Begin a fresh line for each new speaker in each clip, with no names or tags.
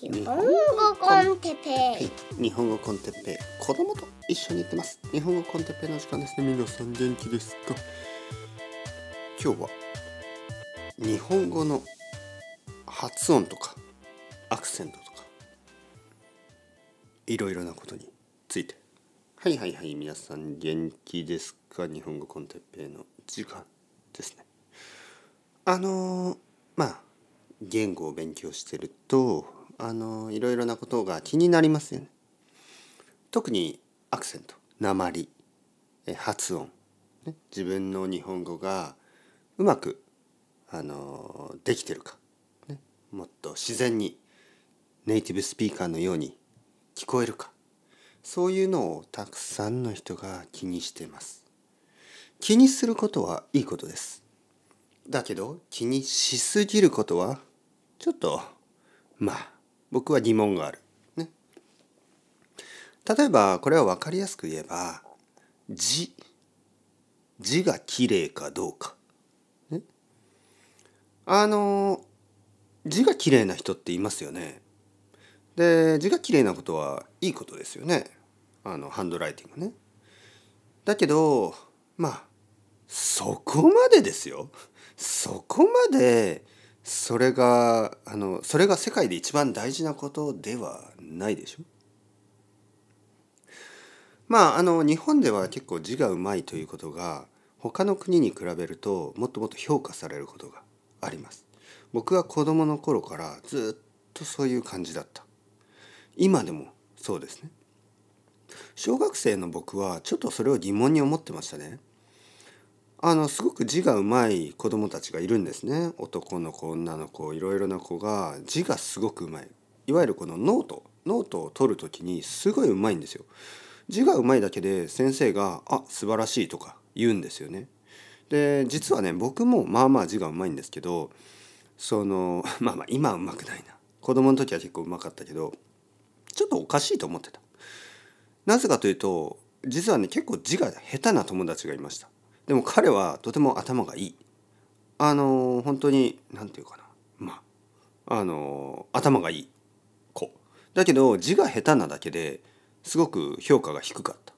日本語コンテペ。
はい、日本語コンテッペ。イ子供と一緒に行ってます。日本語コンテッペイの時間ですね。皆さん元気ですか？今日は日本語の発音とかアクセントとかいろいろなことについて。はいはいはい。皆さん元気ですか？日本語コンテッペイの時間ですね。あのーまあ言語を勉強してるとあのいろいろなことが気になりますよね。特にアクセント鉛え発音、ね、自分の日本語がうまくあのできてるか、ね、もっと自然にネイティブスピーカーのように聞こえるかそういうのをたくさんの人が気にしてます。気にすることはいいことです。だけど気にしすぎることはちょっとまあ僕は疑問がある。ね。例えばこれは分かりやすく言えば字字がきれいかどうか。ね。あの字がきれいな人っていますよね。で字がきれいなことはいいことですよね。あのハンドライティングね。だけどまあそこまでですよ。そこまでそれがあのそれが世界で一番大事なことではないでしょ？まああの日本では結構字がうまいということが他の国に比べるともっともっと評価されることがあります。僕は子供の頃からずっとそういう感じだった。今でもそうですね。小学生の僕はちょっとそれを疑問に思ってましたね。あのすごく字がうまい子供たちがいるんですね。男の子女の子いろいろな子が字がすごくうまい。いわゆるこのノートノートを取る時にすごいうまいんですよ。字がうまいだけで先生が「あ素晴らしい」とか言うんですよね。で実はね僕もまあまあ字がうまいんですけどその まあまあ今はうまくないな。子供の時は結構うまかったけどちょっとおかしいと思ってた。なぜかというと実はね結構字が下手な友達がいました。でも彼はとても頭がいい。あの本当に何て言うかなまああの頭がいい子。だけど字が下手なだけですごく評価が低かった。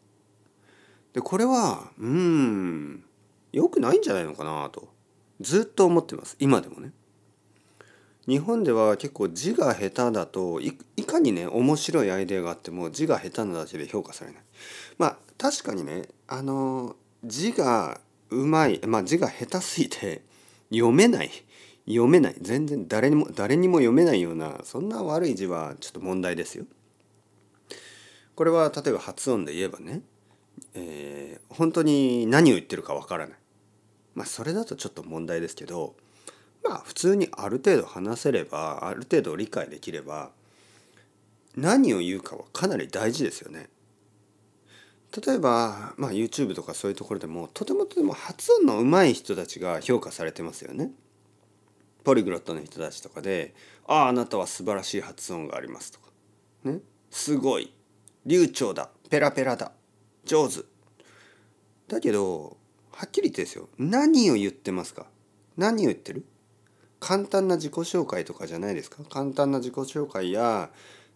でこれはうん良くないんじゃないのかなとずっと思ってます今でもね。日本では結構字が下手だといかにね面白いアイデアがあっても字が下手なだけで評価されない。まあ確かにねあの字がうまい、まあ、字が下手すぎて読めない読めない全然誰にも誰にも読めないようなそんな悪い字はちょっと問題ですよ。これは例えば発音で言えばね、えー、本当に何を言ってるかわからない。まあそれだとちょっと問題ですけどまあ普通にある程度話せればある程度理解できれば何を言うかはかなり大事ですよね。例えば、まあ、YouTube とかそういうところでもとてもとても発音の上手い人たちが評価されてますよね。ポリグロットの人たちとかで「あああなたは素晴らしい発音があります」とか「ね。すごい。流暢だ。ペラペラだ。上手」だけどはっきり言ってですよ。何を言ってますか？何を言ってる？簡単な自己紹介とかじゃないですか？簡単な自己紹介や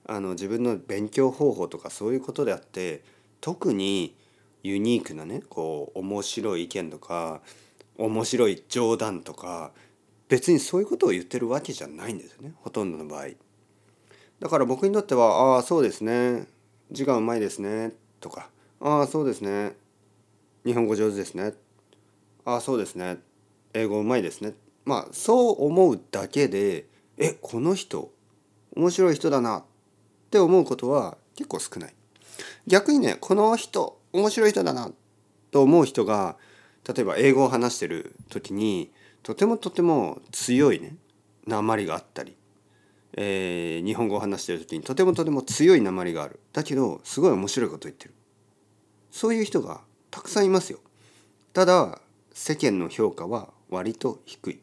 あの自分の勉強方法とかそういうことであって特にユニークなねこう面白い意見とか面白い冗談とか別にそういうことを言ってるわけじゃないんですよねほとんどの場合。だから僕にとっては「ああそうですね字がうまいですね」とか「ああそうですね日本語上手ですね」「ああそうですね英語うまいですね」まあそう思うだけで「えこの人面白い人だな」って思うことは結構少ない。逆にねこの人面白い人だなと思う人が例えば英語を話してる時にとてもとても強いね鉛があったり、えー、日本語を話してる時にとてもとても強い鉛がある。だけどすごい面白いこと言ってる。そういう人がたくさんいますよ。ただ世間の評価は割と低い。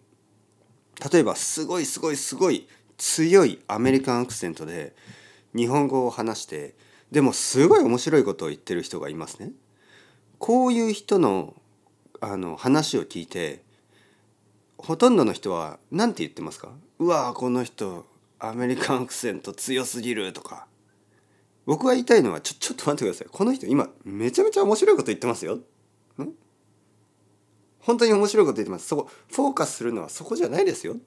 例えばすごいすごいすごい強いアメリカンアクセントで日本語を話してでもすごい面白いことを言ってる人がいますね。こういう人のあの話を聞いてほとんどの人は何て言ってますか？うわこの人アメリカンアクセント強すぎるとか僕が言いたいのはちょちょっと待ってくださいこの人今めちゃめちゃ面白いこと言ってますよ。本当に面白いこと言ってますそこフォーカスするのはそこじゃないですよ。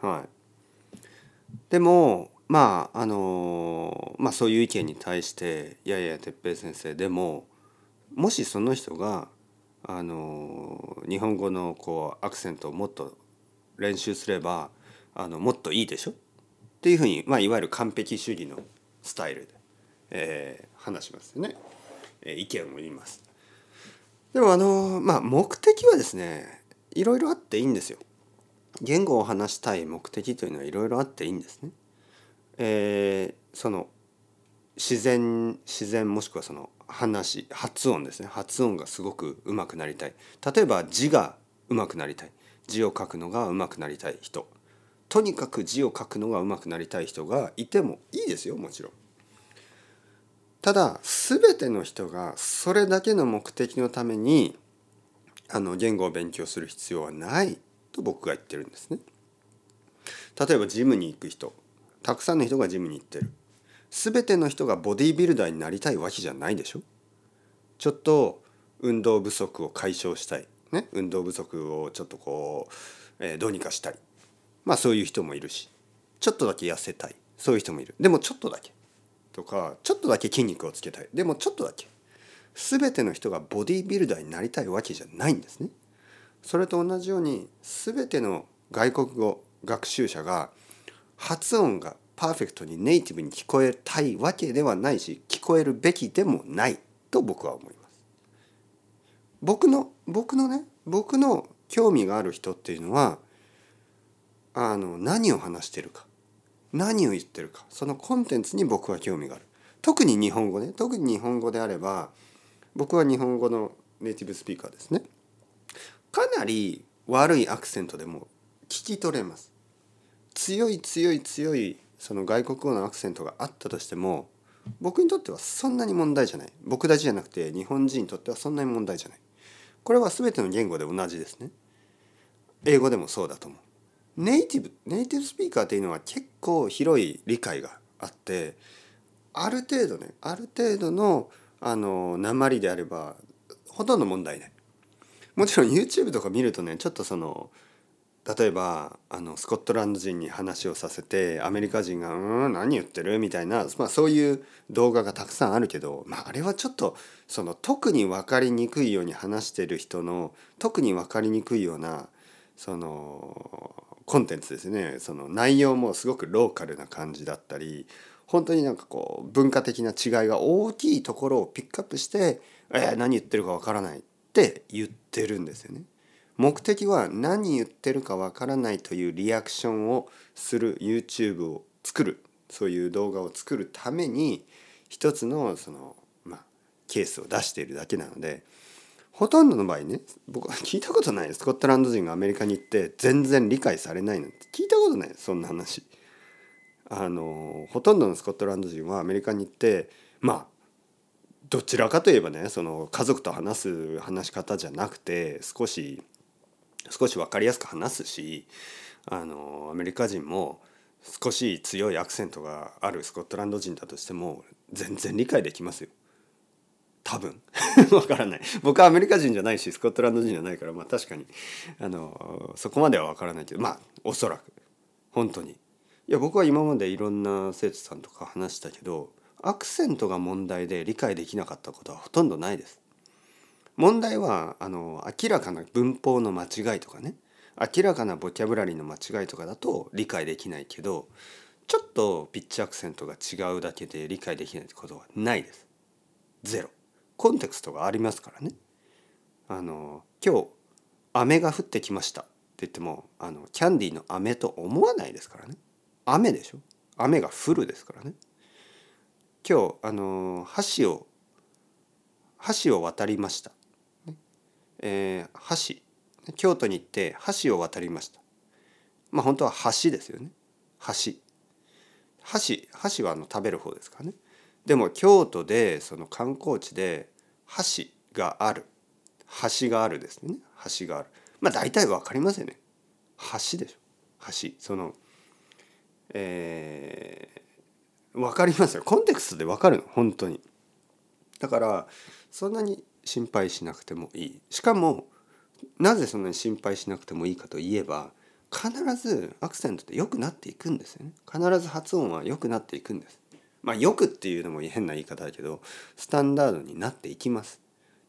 はい、でもまああのまあそういう意見に対していやいや哲平先生でももしその人があの日本語のこうアクセントをもっと練習すればあのもっといいでしょ？っていうふうに、まあ、いわゆる完璧主義のスタイルで、えー、話しますよね、えー、意見を言います。でもあのまあ目的はですねいろいろあっていいんですよ。言語を話したい目的というのはいろいろあっていいんですね。えー、その自然自然もしくはその話発音ですね。発音がすごくうまくなりたい。例えば字がうまくなりたい。字を書くのがうまくなりたい人。とにかく字を書くのがうまくなりたい人がいてもいいですよもちろん。ただ全ての人がそれだけの目的のためにあの言語を勉強する必要はないと僕が言ってるんですね。例えばジムに行く人。たくさんの人がジムに行ってる。全ての人がボディービルダーになりたいわけじゃないでしょ？ちょっと運動不足を解消したい、ね、運動不足をちょっとこう、えー、どうにかしたい。まあそういう人もいるし。ちょっとだけ痩せたい。そういう人もいる。でもちょっとだけ。とかちょっとだけ筋肉をつけたい。でもちょっとだけ。全ての人がボディービルダーになりたいわけじゃないんですね。それと同じように全ての外国語学習者が発音がパーフェクトにネイティブに聞こえたいわけではないし聞こえるべきでもないと僕は思います。僕の僕のね僕の興味がある人っていうのはあの何を話してるか何を言ってるかそのコンテンツに僕は興味がある。特に日本語ね特に日本語であれば僕は日本語のネイティブスピーカーですね。かなり悪いアクセントでも聞き取れます。強い強い強いその外国語のアクセントがあったとしても僕にとってはそんなに問題じゃない。僕たちじゃなくて日本人にとってはそんなに問題じゃない。これは全ての言語で同じですね。英語でもそうだと思う。ネイティブネイティブスピーカーっていうのは結構広い理解があってある程度ねある程度のあの鉛であればほとんど問題ない。もちろん YouTube とか見るとねちょっとその例えばあのスコットランド人に話をさせてアメリカ人が「うん何言ってる?」みたいな、まあ、そういう動画がたくさんあるけど、まあ、あれはちょっとその特に分かりにくいように話してる人の特に分かりにくいようなそのコンテンツですねその内容もすごくローカルな感じだったり本当になんかこう文化的な違いが大きいところをピックアップして「えー、何言ってるか分からない」って言ってるんですよね。目的は何言ってるかわからないというリアクションをする YouTube を作るそういう動画を作るために一つのその、まあ、ケースを出しているだけなのでほとんどの場合ね僕は聞いたことないスコットランド人がアメリカに行って全然理解されないなんて聞いたことないそんな話。あのほとんどのスコットランド人はアメリカに行ってまあどちらかといえばねその家族と話す話し方じゃなくて少し少し分かりやすく話すしあのアメリカ人も少し強いアクセントがあるスコットランド人だとしても全然理解できますよ。多分。わからない。僕はアメリカ人じゃないしスコットランド人じゃないからまあ確かにあのそこまではわからないけどまあおそらく。本当に。いや僕は今までいろんな生徒さんとか話したけどアクセントが問題で理解できなかったことはほとんどないです。問題はあの明らかな文法の間違いとかね明らかなボキャブラリーの間違いとかだと理解できないけどちょっとピッチアクセントが違うだけで理解できないってことはないです。ゼロ。コンテクストがありますからね。あの今日雨が降ってきましたって言ってもあのキャンディーの飴と思わないですからね。雨でしょ雨が降るですからね。今日あの橋を橋を渡りました。えー、橋。京都に行って橋を渡りました。まあ本当は橋ですよね。橋。橋橋はあの食べる方ですからね。でも京都でその観光地で橋がある。橋があるですね。橋がある。まあ大体分かりますよね。橋でしょ。橋。そのえー、分かりますよ。コンテクストで分かるの。本当に。だからそんなに心配しなくてもいい。しかもなぜそんなに心配しなくてもいいかといえば必ずアクセントって良くなっていくんですよね。必ず発音は良くなっていくんです。まあよくっていうのも変な言い方だけどスタンダードになっていきます。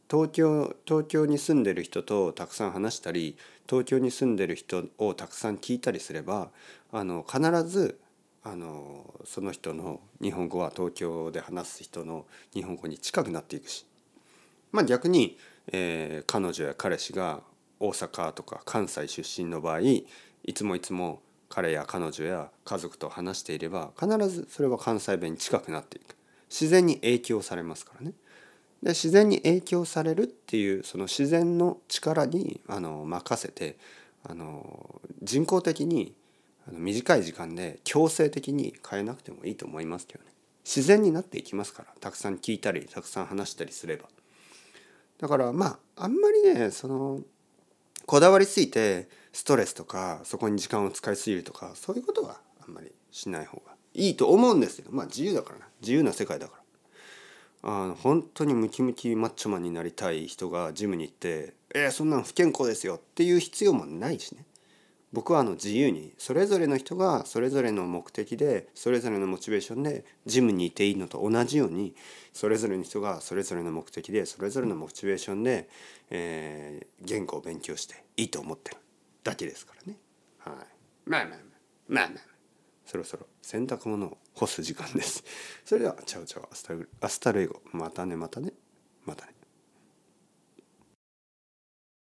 東京東京に住んでる人とたくさん話したり東京に住んでる人をたくさん聞いたりすればあの必ずあのその人の日本語は東京で話す人の日本語に近くなっていくし。まあ逆に、えー、彼女や彼氏が大阪とか関西出身の場合いつもいつも彼や彼女や家族と話していれば必ずそれは関西弁に近くなっていく。自然に影響されますからね。で自然に影響されるっていうその自然の力にあの任せてあの人工的にあの短い時間で強制的に変えなくてもいいと思いますけどね。自然になっていきますから。たくさん聞いたりたくさん話したりすれば。だからまああんまりねそのこだわりすぎてストレスとかそこに時間を使いすぎるとかそういうことはあんまりしない方がいいと思うんですけどまあ自由だからな。自由な世界だから。あの本当にムキムキマッチョマンになりたい人がジムに行って「えー、そんなん不健康ですよ」っていう必要もないしね。僕はあの自由にそれぞれの人がそれぞれの目的でそれぞれのモチベーションでジムにいていいのと同じようにそれぞれの人がそれぞれの目的でそれぞれのモチベーションで、えー、言語を勉強していいと思ってるだけですからね。はい、まあまあまあまあまあそろそろ洗濯物を干す時間です。それでは ciao ciao hasta luego またねまたねまたね。